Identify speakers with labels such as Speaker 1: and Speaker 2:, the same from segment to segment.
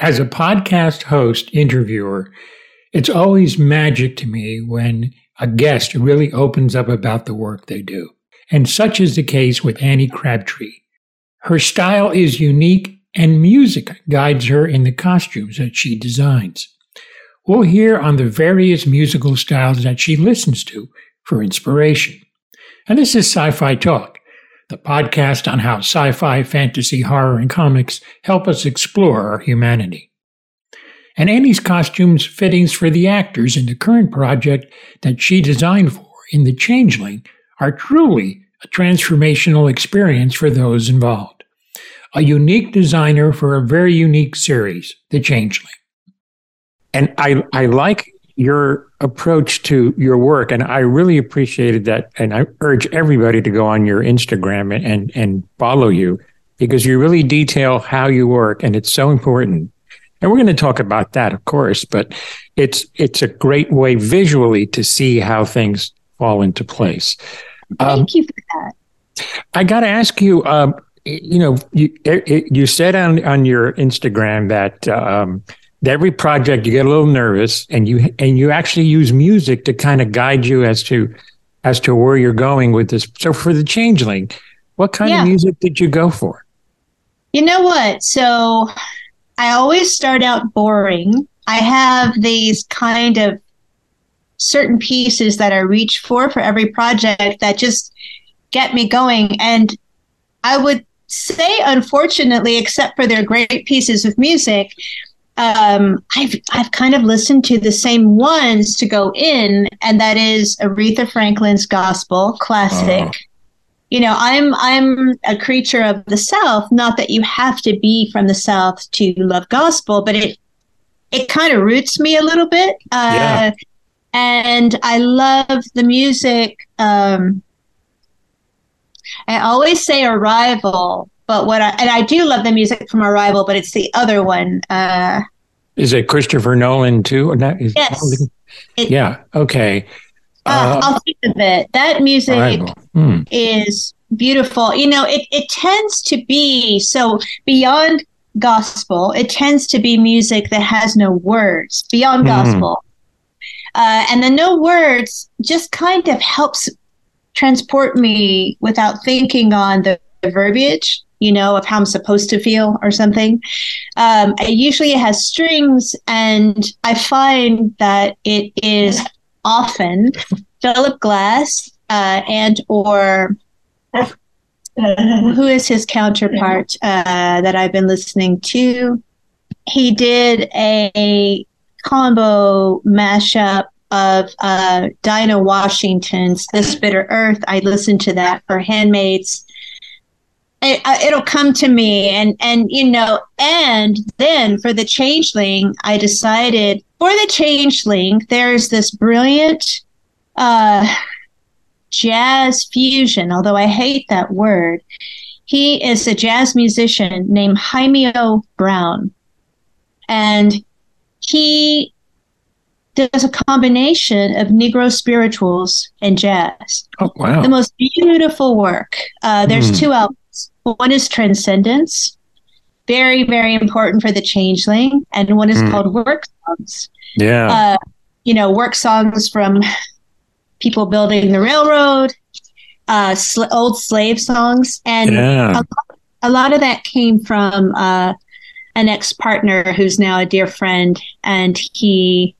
Speaker 1: As a podcast host interviewer, it's always magic to me when a guest really opens up about the work they do. And such is the case with Ane Crabtree. Her style is unique and music guides her in the costumes that she designs. We'll hear on the various musical styles that she listens to for inspiration. And this is Sci Fi Talk, the podcast on how sci fi, fantasy, horror, and comics help us explore our humanity. And Ane's costumes fittings for the actors in the current project that she designed for in The Changeling are truly a transformational experience for those involved. A unique designer for a very unique series, The Changeling. And I, I like your approach to your work, and I really appreciated that. And I urge everybody to go on your Instagram and, and, and follow you because you really detail how you work, and it's so important. And we're going to talk about that, of course, but it's it's a great way visually to see how things fall into place.
Speaker 2: Thank um, you for that.
Speaker 1: I got to ask you. Um, you know, you you said on on your Instagram that um, every project you get a little nervous and you and you actually use music to kind of guide you as to as to where you're going with this. So for the changeling what kind yeah. of music did you go for?
Speaker 2: You know what? So i always start out boring. I have these kind of certain pieces that i reach for for every project that just get me going. And i would say unfortunately except for their great pieces of music um, I've I've kind of listened to the same ones to go in, and that is Aretha Franklin's gospel classic. Uh-huh. You know, I'm I'm a creature of the South. Not that you have to be from the South to love gospel, but it it kind of roots me a little bit. Uh, yeah. And I love the music. Um, I always say Arrival but what I and I do love the music from Arrival, but it's the other one. Uh,
Speaker 1: is it Christopher Nolan too?
Speaker 2: Is yes.
Speaker 1: It, yeah. Okay.
Speaker 2: Uh, uh, I'll think of it. That music hmm. is beautiful. You know, it, it tends to be so beyond gospel, it tends to be music that has no words beyond mm. gospel. Uh, and the no words just kind of helps transport me without thinking on the verbiage you know, of how I'm supposed to feel or something. Um, usually it has strings, and I find that it is often Philip Glass uh, and or who is his counterpart uh, that I've been listening to. He did a combo mashup of uh, Dinah Washington's This Bitter Earth. I listened to that for Handmaids it, will come to me and and you know and then for the changeling i decided for the changeling there's this brilliant uh jazz fusion although i hate that word he is a jazz musician named Jaime Brown and he does a combination of Negro spirituals and jazz.
Speaker 1: Oh, wow.
Speaker 2: The most beautiful work. Uh, there's mm. two albums. One is Transcendence, very, very important for the changeling, and one is mm. called Work Songs.
Speaker 1: Yeah. Uh,
Speaker 2: you know, work songs from people building the railroad, uh, sl- old slave songs. And yeah. a, a, lot of that came from uh, an ex partner who's now a dear friend. And he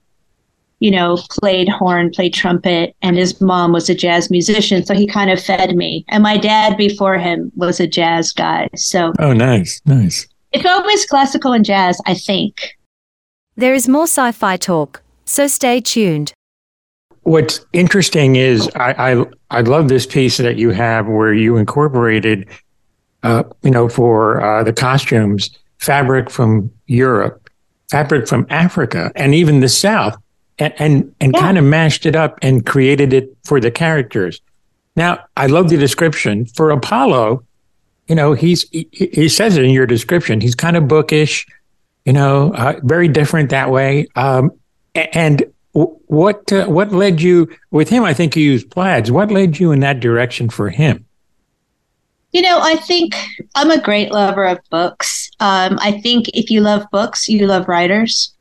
Speaker 2: you know, played horn, played trumpet, and his mom was a jazz musician. So he kind of fed me. And my dad before him was a jazz guy. So
Speaker 1: Oh nice, nice.
Speaker 2: It's always classical and jazz, I think.
Speaker 3: There is more sci-fi talk, so stay tuned.
Speaker 1: What's interesting is I I, I love this piece that you have where you incorporated uh, you know, for uh, the costumes, fabric from Europe, fabric from Africa, and even the South and and, and yeah. kind of mashed it up and created it for the characters. Now, I love the description for Apollo. You know, he's he, he says it in your description. He's kind of bookish, you know, uh, very different that way. Um, and what uh, what led you with him? I think you used plaids. What led you in that direction for him?
Speaker 2: You know, I think I'm a great lover of books, Um, I think if you love books, you love writers.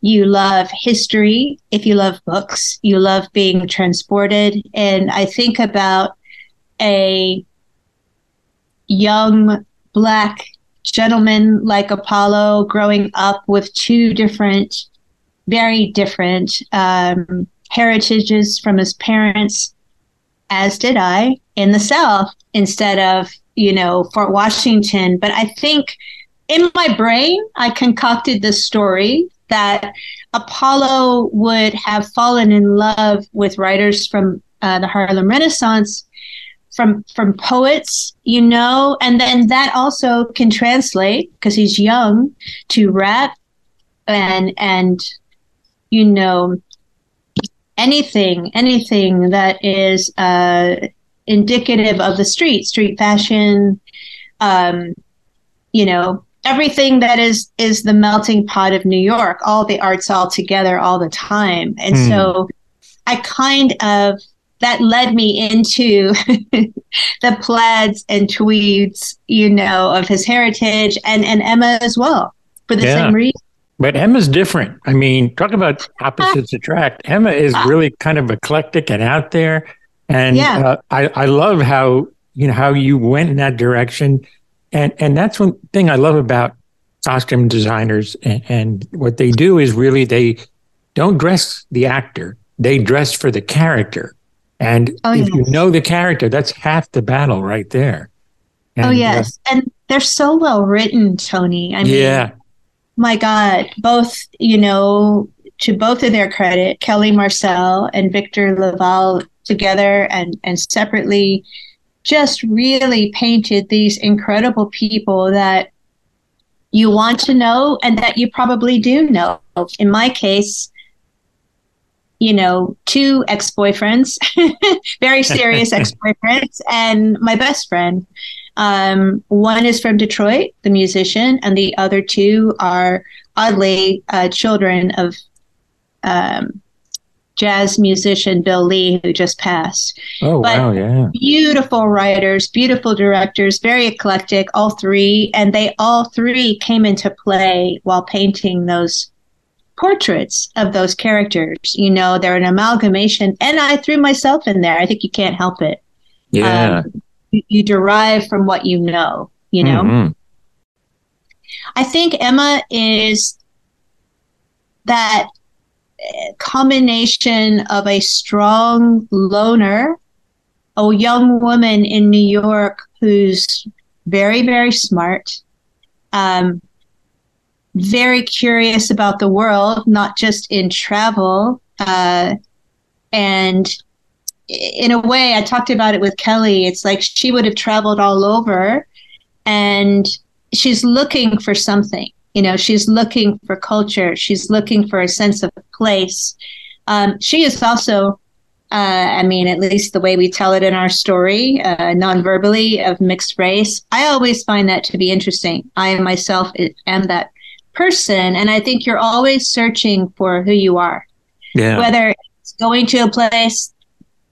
Speaker 2: You love history. If you love books, you love being transported. And I think about a young black gentleman like Apollo growing up with two different, very different um, heritages from his parents, as did I in the South instead of, you know, Fort Washington. But I think in my brain, I concocted this story that Apollo would have fallen in love with writers from uh, the Harlem Renaissance from from poets, you know, and then that also can translate because he's young to rap and and you know anything anything that is uh, indicative of the street, street fashion, um, you know, everything that is is the melting pot of New York, all the arts all together all the time, and mm. so I kind of that led me into the plaids and tweeds, you know, of his heritage and, and Emma as well for the yeah. same reason.
Speaker 1: But Emma's different. I mean, talk about opposites attract. Emma is ah. really kind of eclectic and out there. And yeah. uh, I, I love how, you know, how you went in that direction. And, and that's one thing I love about costume designers and, and what they do is really they don't dress the actor. They dress for the character. And oh, if yes. you know the character, that's half the battle right there.
Speaker 2: And, oh yes, uh, and they're so well written, Tony. I mean, yeah. My God, both you know, to both of their credit, Kelly Marcel and Victor LaValle together and and separately, just really painted these incredible people that you want to know and that you probably do know. In my case, you know, two ex boyfriends, very serious ex boyfriends, and my best friend. Um, one is from Detroit, the musician, and the other two are oddly uh, children of um, jazz musician Bill Lee, who just passed.
Speaker 1: Oh, but wow, yeah.
Speaker 2: Beautiful writers, beautiful directors, very eclectic, all three. And they all three came into play while painting those portraits of those characters. You know, they're an amalgamation, and I threw myself in there. I think you can't help it.
Speaker 1: Yeah. Um,
Speaker 2: you, you, derive from what you know, you know? Mm-hmm. I think Emma is that combination of a strong loner, a young woman in New York who's very, very smart, um, very curious about the world, not just in travel. Uh, and in a way, I talked about it with Kelly. It's like she would have traveled all over and she's looking for something. You know, she's looking for culture, she's looking for a sense of place. Um, she is also uh, I mean, at least the way we tell it in our story, uh, non-verbally of mixed race. I always find that to be interesting. I myself am that person. And I think you're always searching for who you are.
Speaker 1: Yeah.
Speaker 2: Whether it's going to a place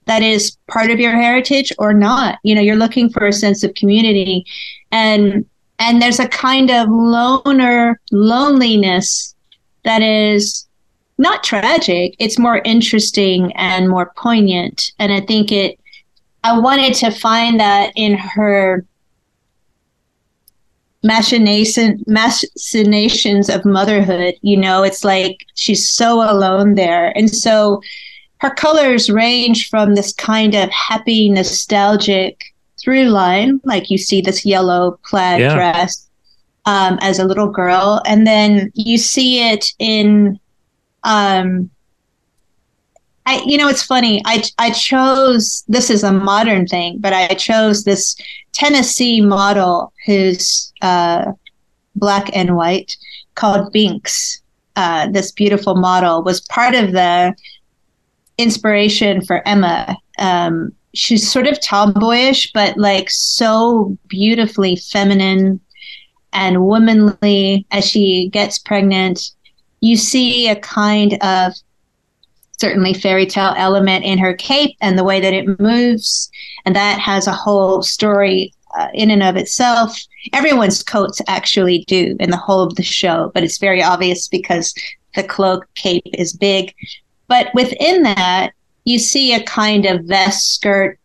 Speaker 2: that is part of your heritage or not. You know, you're looking for a sense of community. And and there's a kind of loner loneliness that is not tragic. It's more interesting and more poignant. And I think it I wanted to find that in her machination machinations of motherhood you know it's like she's so alone there and so her colors range from this kind of happy nostalgic through line like you see this yellow plaid yeah. dress um, as a little girl and then you see it in um, I, you know, it's funny. I, I chose, this is a modern thing, but I chose this Tennessee model who's uh, black and white called Binks. Uh, this beautiful model was part of the inspiration for Emma. Um, she's sort of tomboyish, but like so beautifully feminine and womanly as she gets pregnant. You see a kind of certainly fairy tale element in her cape and the way that it moves. And that has a whole story uh, in and of itself. Everyone's coats actually do in the whole of the show, but it's very obvious because the cloak cape is big. But within that, you see a kind of vest skirt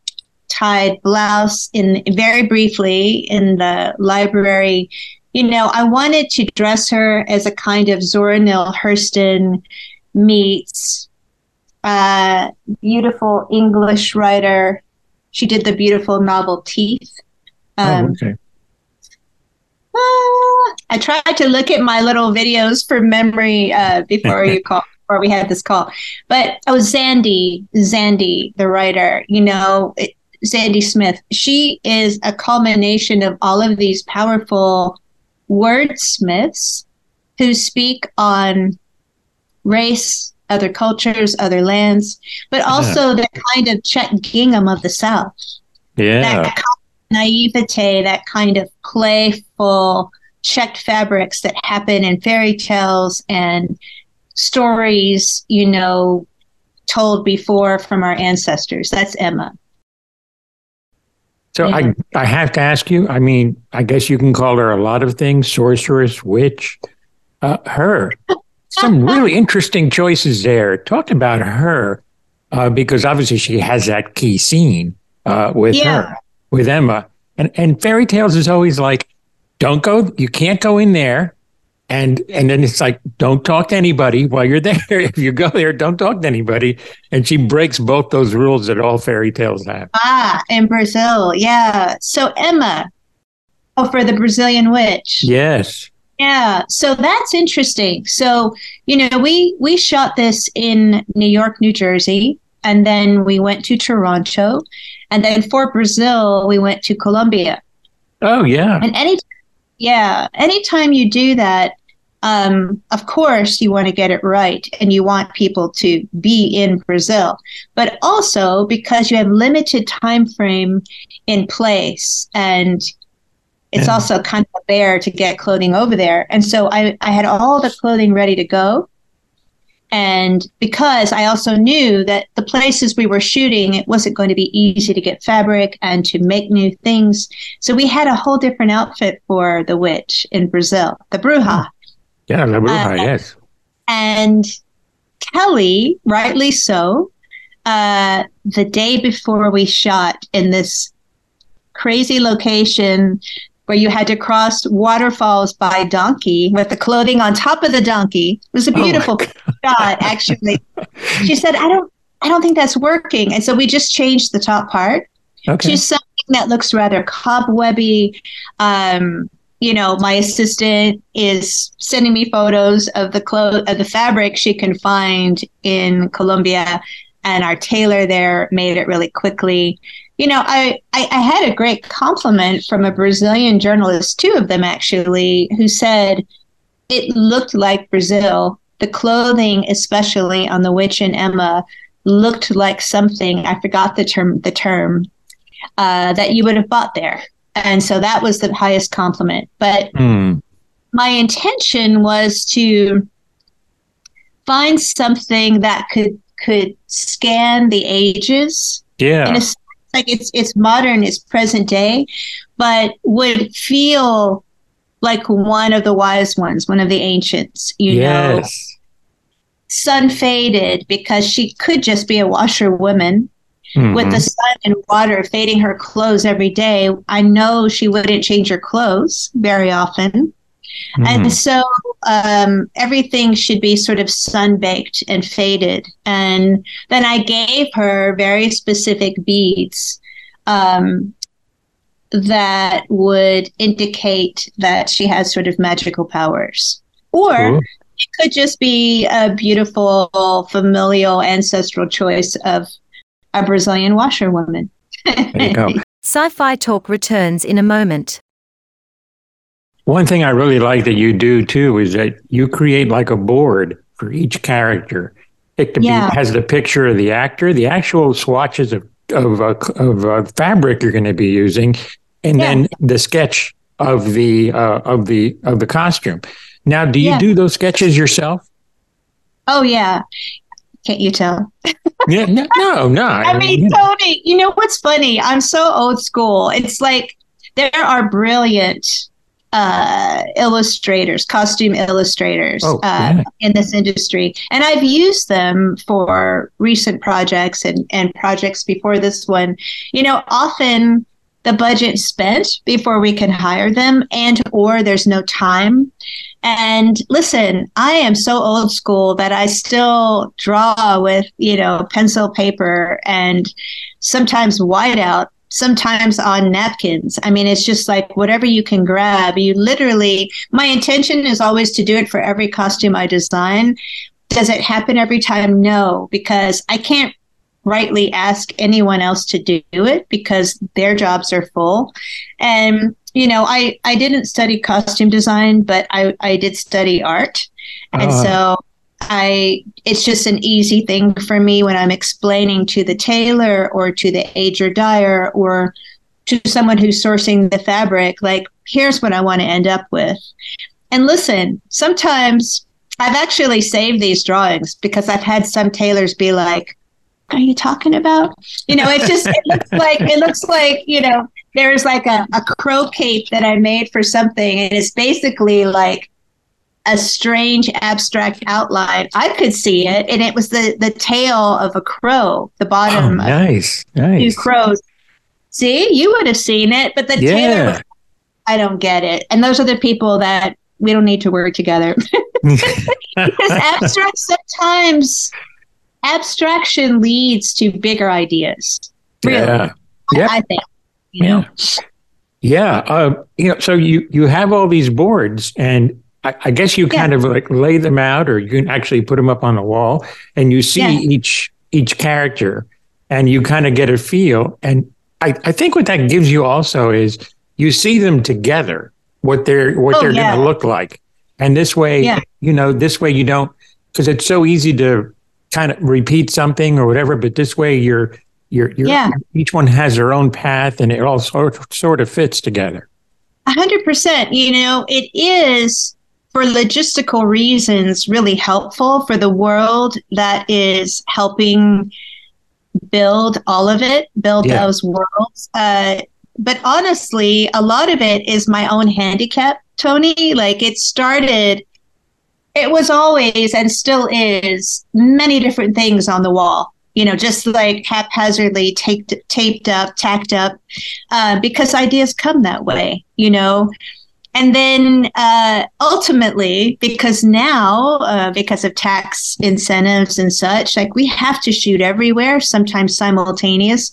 Speaker 2: tied blouse in very briefly in the library. You know, I wanted to dress her as a kind of Zora Neale Hurston meets uh, beautiful English writer. She did the beautiful novel Teeth.
Speaker 1: oh,
Speaker 2: Um,
Speaker 1: okay.
Speaker 2: ah, I tried to look at my little videos for memory uh, before you call before we had this call. But oh, Zadie, Zadie, the writer, you know, it, Zadie Smith. She is a culmination of all of these powerful wordsmiths who speak on race, other cultures, other lands, but also the kind of Chet Gingham of the South
Speaker 1: Yeah.
Speaker 2: that kind of naivete, that kind of playful checked fabrics that happen in fairy tales and stories, you know, told before from our ancestors. That's Emma.
Speaker 1: So I, I have to ask you. I mean, I guess you can call her a lot of things: sorceress, witch. Uh, her, some really interesting choices there. Talk about her, uh, because obviously she has that key scene uh, with
Speaker 2: Yeah.
Speaker 1: her, with Emma, and and fairy tales is always like, don't go, you can't go in there, and and then it's like, don't talk to anybody while you're there. if you go there, don't talk to anybody, and she breaks both those rules that all fairy tales have.
Speaker 2: Ah, in Brazil. Yeah. So Emma. Oh, for the Brazilian witch.
Speaker 1: Yes.
Speaker 2: Yeah, so that's interesting. So, you know, we we shot this in New York, New Jersey, and then we went to Toronto, and then for Brazil, we went to Colombia.
Speaker 1: Oh yeah.
Speaker 2: And any yeah, anytime you do that, um, of course you want to get it right and you want people to be in Brazil. But also because you have limited time frame in place and it's
Speaker 1: Yeah.
Speaker 2: also kind of a bear to get clothing over there. And so I, I had all the clothing ready to go. And because I also knew that the places we were shooting, it wasn't going to be easy to get fabric and to make new things. So we had a whole different outfit for the witch in Brazil, the Bruja.
Speaker 1: Yeah, La Bruja,
Speaker 2: Uh,
Speaker 1: yes.
Speaker 2: And Kelly, rightly so, uh, the day before we shot in this crazy location where you had to cross waterfalls by donkey with the clothing on top of the donkey. It was a
Speaker 1: Oh
Speaker 2: beautiful shot, actually. She said, I don't I don't think that's working. And so we just changed the top part
Speaker 1: Okay.
Speaker 2: to something that looks rather cobwebby. Um, you know, my assistant is sending me photos of the clothes of the fabric she can find in Colombia, and our tailor there made it really quickly. You know, I, I, I had a great compliment from a Brazilian journalist, two of them actually, who said it looked like Brazil. The clothing, especially on the witch and Emma, looked like something. I forgot the term. The term uh, that you would have bought there. And so that was the highest compliment. But
Speaker 1: Hmm.
Speaker 2: my intention was to find something that could could scan the ages
Speaker 1: Yeah.
Speaker 2: in a like it's it's modern, it's present day, but would feel like one of the wise ones, one of the ancients, you know, sun faded because she could just be a washerwoman with
Speaker 1: Mhm.
Speaker 2: the sun and water fading her clothes every day, I know she wouldn't change her clothes very often.
Speaker 1: Mhm.
Speaker 2: And so um, everything should be sort of sun baked and faded. And then I gave her very specific beads um, that would indicate that she has sort of magical powers. Or
Speaker 1: Cool.
Speaker 2: it could just be a beautiful familial ancestral choice of a Brazilian washerwoman.
Speaker 1: There you go.
Speaker 3: Sci fi Talk returns in a moment.
Speaker 1: One thing I really like that you do too is that you create like a board for each character. It could
Speaker 2: Yeah.
Speaker 1: be has the picture of the actor, the actual swatches of of uh, of uh, fabric you're going to be using, and
Speaker 2: Yeah.
Speaker 1: then the sketch of the uh, of the of the costume. Now, do you
Speaker 2: Yeah.
Speaker 1: do those sketches yourself?
Speaker 2: Oh, yeah. Can't you tell?
Speaker 1: Yeah, no, no, no.
Speaker 2: I mean, Tony, you know what's funny? I'm so old school. It's like there are brilliant uh, illustrators, costume illustrators
Speaker 1: Oh,
Speaker 2: uh, in this industry. And I've used them for recent projects and, and projects before this one. You know, often the budget spent before we can hire them and or there's no time. And listen, I am so old school that I still draw with, you know, pencil paper and sometimes whiteout sometimes on napkins. I mean, it's just like whatever you can grab. You literally, my intention is always to do it for every costume I design. Does it happen every time? No, because I can't rightly ask anyone else to do it because their jobs are full. And, you know, I, I didn't study costume design, but I, I did study art. And
Speaker 1: Ah.
Speaker 2: so I it's just an easy thing for me when I'm explaining to the tailor or to the ager dyer or to someone who's sourcing the fabric, like, here's what I want to end up with. And listen, sometimes I've actually saved these drawings because I've had some tailors be like, are you talking about? You know, it just it looks like it looks like, you know, there's like a, a crow cape that I made for something, and it's basically like a strange abstract outline. I could see it, and it was the the tail of a crow, the
Speaker 1: Oh,
Speaker 2: bottom of
Speaker 1: nice,
Speaker 2: two crows. See, you would have seen it, but the
Speaker 1: Yeah.
Speaker 2: was, I don't get it. And those are the people that we don't need to work together. because abstract sometimes abstraction leads to bigger ideas. Really,
Speaker 1: yeah, yeah.
Speaker 2: I think. You know,
Speaker 1: yeah. Uh, you know, so you you have all these boards, and I, I guess you
Speaker 2: Yeah.
Speaker 1: kind of like lay them out, or you can actually put them up on the wall, and you see
Speaker 2: Yeah.
Speaker 1: each each character, and you kind of get a feel. And I, I think what that gives you also is you see them together, what they're what
Speaker 2: Oh,
Speaker 1: they're
Speaker 2: yeah.
Speaker 1: going to look like, and this way,
Speaker 2: Yeah.
Speaker 1: you know, this way you don't because it's so easy to kind of repeat something or whatever, but this way you're you're, you're
Speaker 2: Yeah.
Speaker 1: each one has their own path and it all sort sort of fits together.
Speaker 2: A hundred percent. You know, it is for logistical reasons really helpful for the world that is helping build all of it, build
Speaker 1: Yeah.
Speaker 2: those worlds. Uh, but honestly, a lot of it is my own handicap, Tony. Like it started, it was always and still is many different things on the wall. You know, just like haphazardly taped, taped up, tacked up, uh, because ideas come that way. You know, and then uh, ultimately, because now, uh, because of tax incentives and such, like we have to shoot everywhere, sometimes simultaneous.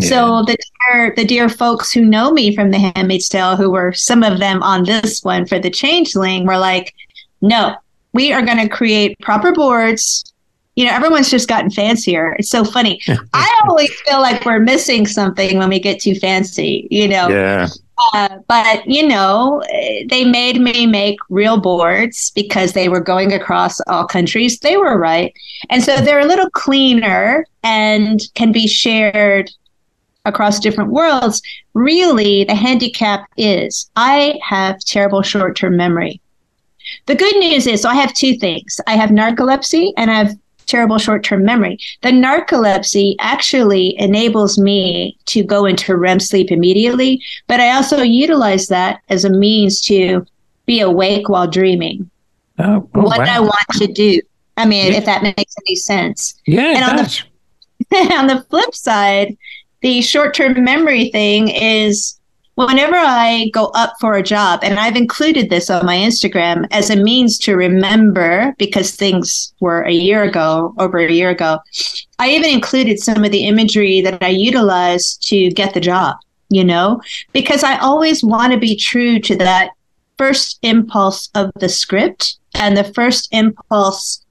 Speaker 2: So the dear, the dear folks who know me from The Handmaid's Tale, who were some of them on this one for the Changeling, were like, "No, we are going to create proper boards." You know, everyone's just gotten fancier. It's so funny. I always feel like we're missing something when we get too fancy. You know,
Speaker 1: yeah,
Speaker 2: uh, but you know, they made me make real boards because they were going across all countries. They were right, and so they're a little cleaner and can be shared across different worlds. Really, the handicap is I have terrible short-term memory. The good news is, so I have two things. I have narcolepsy and I have terrible short term memory. The narcolepsy actually enables me to go into REM sleep immediately, but I also utilize that as a means to be awake while dreaming.
Speaker 1: oh, oh,
Speaker 2: what
Speaker 1: wow.
Speaker 2: I want to do. I mean,
Speaker 1: Yeah.
Speaker 2: if that makes any sense.
Speaker 1: yeah,
Speaker 2: and on the- on the flip side, the short term memory thing is whenever I go up for a job, and I've included this on my Instagram as a means to remember because things were a year ago, over a year ago, I even included some of the imagery that I utilized to get the job, you know, because I always want to be true to that first impulse of the script and the first impulse,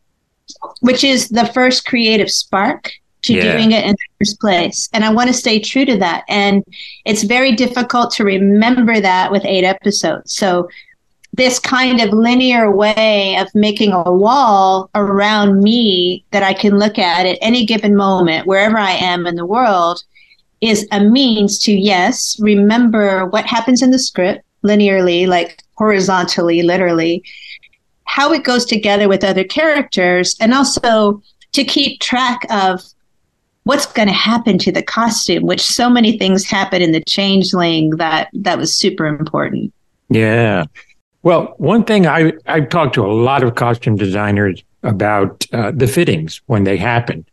Speaker 2: which is the first creative spark to
Speaker 1: Yeah.
Speaker 2: doing it in the first place. And I want to stay true to that. And it's very difficult to remember that with eight episodes. So this kind of linear way of making a wall around me that I can look at at any given moment, wherever I am in the world, is a means to, yes, remember what happens in the script linearly, like horizontally, literally, how it goes together with other characters, and also to keep track of what's going to happen to the costume which so many things happen in the changeling that that was super important.
Speaker 1: Yeah. Well one thing i i've talked to a lot of costume designers about uh, the fittings when they happen.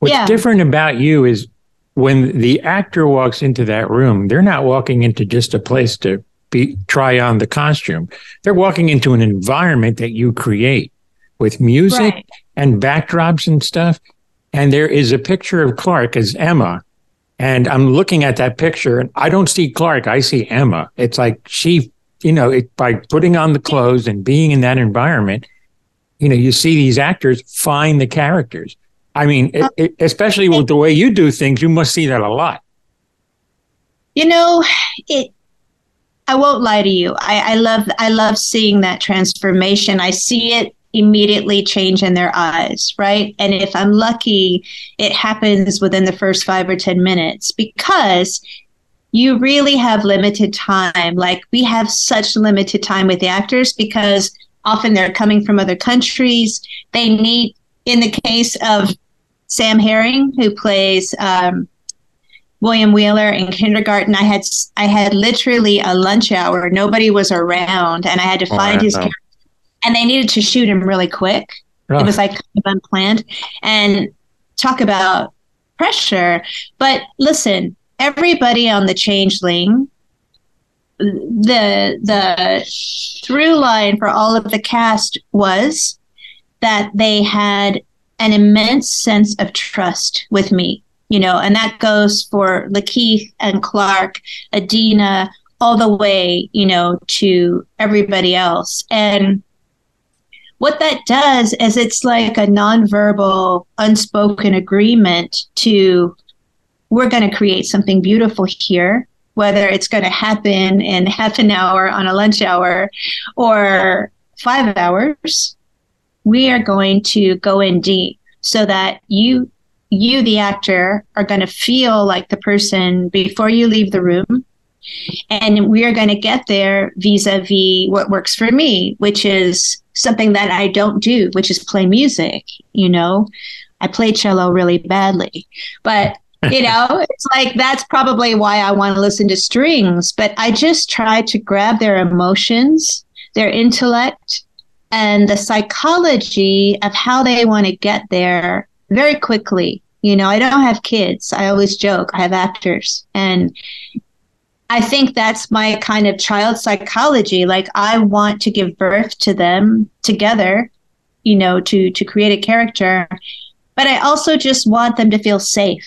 Speaker 1: What's yeah. different about you is when the actor walks into that room they're not walking into just a place to be try on the costume. They're walking into an environment that you create with music right. and backdrops and stuff and there is a picture of Clark as Emma. And I'm looking at that picture and I don't see Clark, I see Emma. It's like she, you know, it, by putting on the clothes and being in that environment, you know, you see these actors find the characters. I mean, it, it, especially with the way you do things, you must see that a lot.
Speaker 2: You know, it. I won't lie to you. I, I love I love seeing that transformation. I see it immediately change in their eyes, right? And if I'm lucky, it happens within the first five or 10 minutes because you really have limited time. Like we have such limited time with the actors because often they're coming from other countries. They need, in the case of Sam Herring, who plays um, William Wheeler in kindergarten, I had I had literally a lunch hour. Nobody was around, and I had to oh, find his character and they needed to shoot him really quick. It was like kind of unplanned. And talk about pressure. But listen, everybody on the changeling, the the through line for all of the cast was that they had an immense sense of trust with me, you know, and that goes for Lakeith and Clark, Adina, all the way, you know, to everybody else. And what that does is it's like a nonverbal, unspoken agreement to we're going to create something beautiful here, whether it's going to happen in half an hour on a lunch hour or five hours. We are going to go in deep so that you you the actor are going to feel like the person before you leave the room and we are going to get there vis-a-vis what works for me which is something that I don't do, which is play music. You know, I play cello really badly, but you know, it's like that's probably why I want to listen to strings. But I just try to grab their emotions, their intellect, and the psychology of how they want to get there very quickly. You know, I don't have kids. I always joke I have actors. And I think that's my kind of child psychology. Like I want to give birth to them together, you know, to to create a character, but I also just want them to feel safe.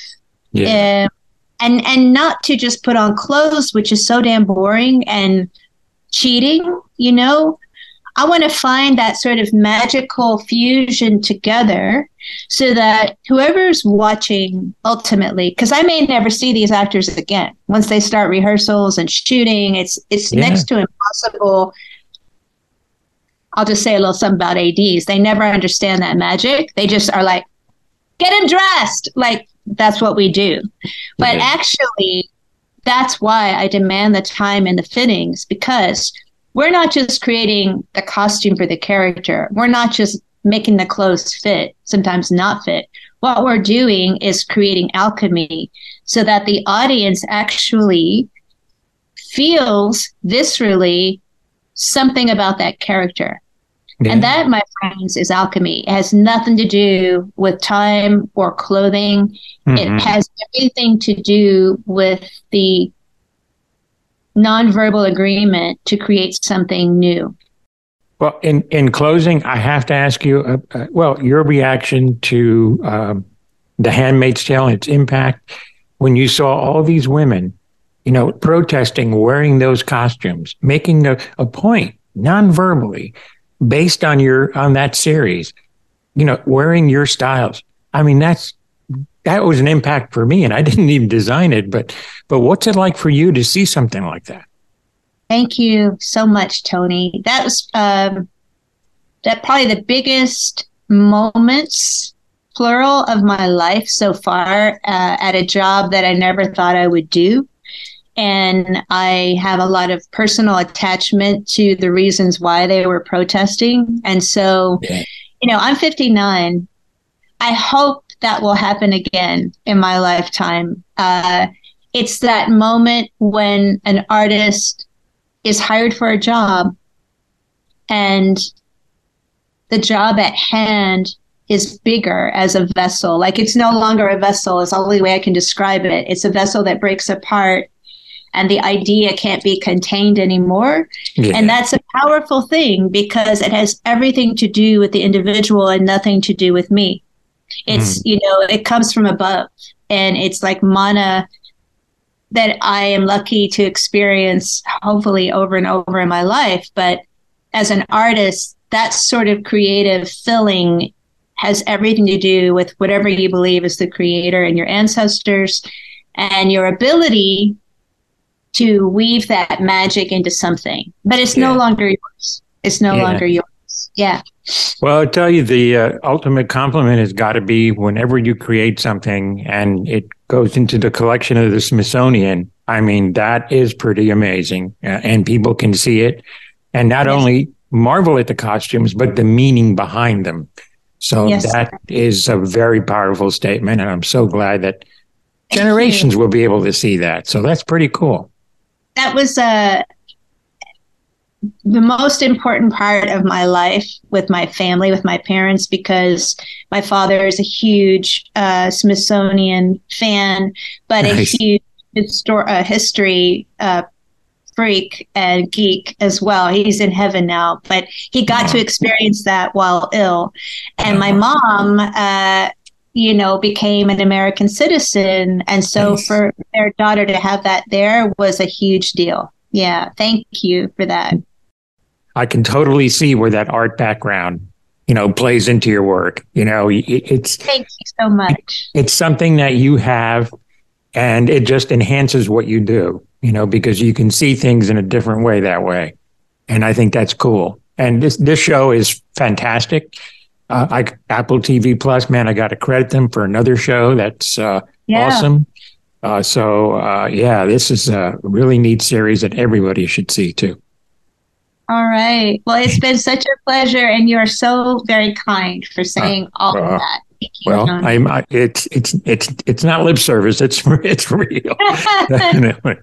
Speaker 2: Yeah. Um, and and not to just put on clothes, which is so damn boring and cheating, you know. I want to find that sort of magical fusion together so that whoever's watching ultimately, because I may never see these actors again once they start rehearsals and shooting, it's it's yeah. next to impossible. I'll just say a little something about ADs. They never understand that magic. They just are like, get him dressed. Like that's what we do. But yeah. actually, that's why I demand the time and the fittings because we're not just creating the costume for the character. We're not just making the clothes fit, sometimes not fit. What we're doing is creating alchemy so that the audience actually feels viscerally something about that character. Yeah. And that, my friends, is alchemy. It has nothing to do with time or clothing. Mm-hmm. It has everything to do with the nonverbal agreement to create something new.
Speaker 1: Well, in, in closing, I have to ask you, uh, uh, well, your reaction to um, The Handmaid's Tale and its impact when you saw all these women, you know, protesting, wearing those costumes, making a, a point non-verbally based on your on that series, you know, wearing your styles. I mean, that's that was an impact for me and I didn't even design it, but but what's it like for you to see something like that?
Speaker 2: Thank you so much, Tony. That was um, that probably the biggest moments, plural, of my life so far uh, at a job that I never thought I would do. And I have a lot of personal attachment to the reasons why they were protesting. And so, yeah. you know, I'm 59. I hope that will happen again in my lifetime. Uh, it's that moment when an artist is hired for a job and the job at hand is bigger as a vessel. Like it's no longer a vessel, is the only way I can describe it. It's a vessel that breaks apart and the idea can't be contained anymore. Yeah. And that's a powerful thing because it has everything to do with the individual and nothing to do with me. It's, mm. you know, it comes from above and it's like mana that I am lucky to experience hopefully over and over in my life. But as an artist, that sort of creative filling has everything to do with whatever you believe is the creator and your ancestors and your ability to weave that magic into something. But it's yeah. no longer yours. It's no yeah. longer yours. Yeah.
Speaker 1: Well, I'll tell you, the uh, ultimate compliment has got to be whenever you create something and it goes into the collection of the Smithsonian. I mean, that is pretty amazing. Uh, and people can see it and not yes. only marvel at the costumes, but the meaning behind them. So yes. that is a very powerful statement. And I'm so glad that generations will be able to see that. So that's pretty cool.
Speaker 2: That was uh, the most important part of my life with my family, with my parents, because my father is a huge uh, Smithsonian fan, but nice. a huge histor- uh, history uh, freak and geek as well. He's in heaven now, but he got to experience that while ill. And my mom, uh, you know, became an American citizen. And so nice. for their daughter to have that there was a huge deal. Yeah. Thank you for that.
Speaker 1: I can totally see where that art background, you know, plays into your work. You know, it's.
Speaker 2: Thank you so much.
Speaker 1: It's something that you have and it just enhances what you do you know, because you can see things in a different way that way. And I think that's cool. And this, this show is fantastic. Uh, I, Apple TV Plus, man, I got to credit them for another show that's uh, yeah. awesome. Uh, so, uh, yeah, this is a really neat series that everybody should see too.
Speaker 2: All right. Well, it's been such a pleasure, and you are so very kind for saying uh, all of uh, that.
Speaker 1: Well, I'm. I, it's it's it's it's not lip service. It's it's real.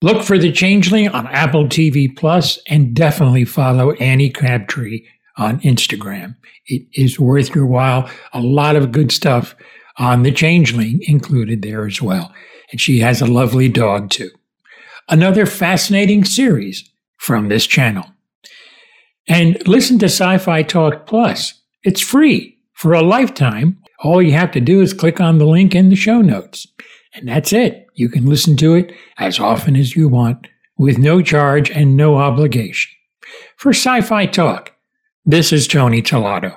Speaker 1: Look for the Changeling on Apple TV Plus, and definitely follow Ane Crabtree on Instagram. It is worth your while. A lot of good stuff on the Changeling included there as well, and she has a lovely dog too. Another fascinating series from this channel. And listen to Sci Fi Talk Plus. It's free for a lifetime. All you have to do is click on the link in the show notes. And that's it. You can listen to it as often as you want with no charge and no obligation. For Sci Fi Talk, this is Tony Tellado.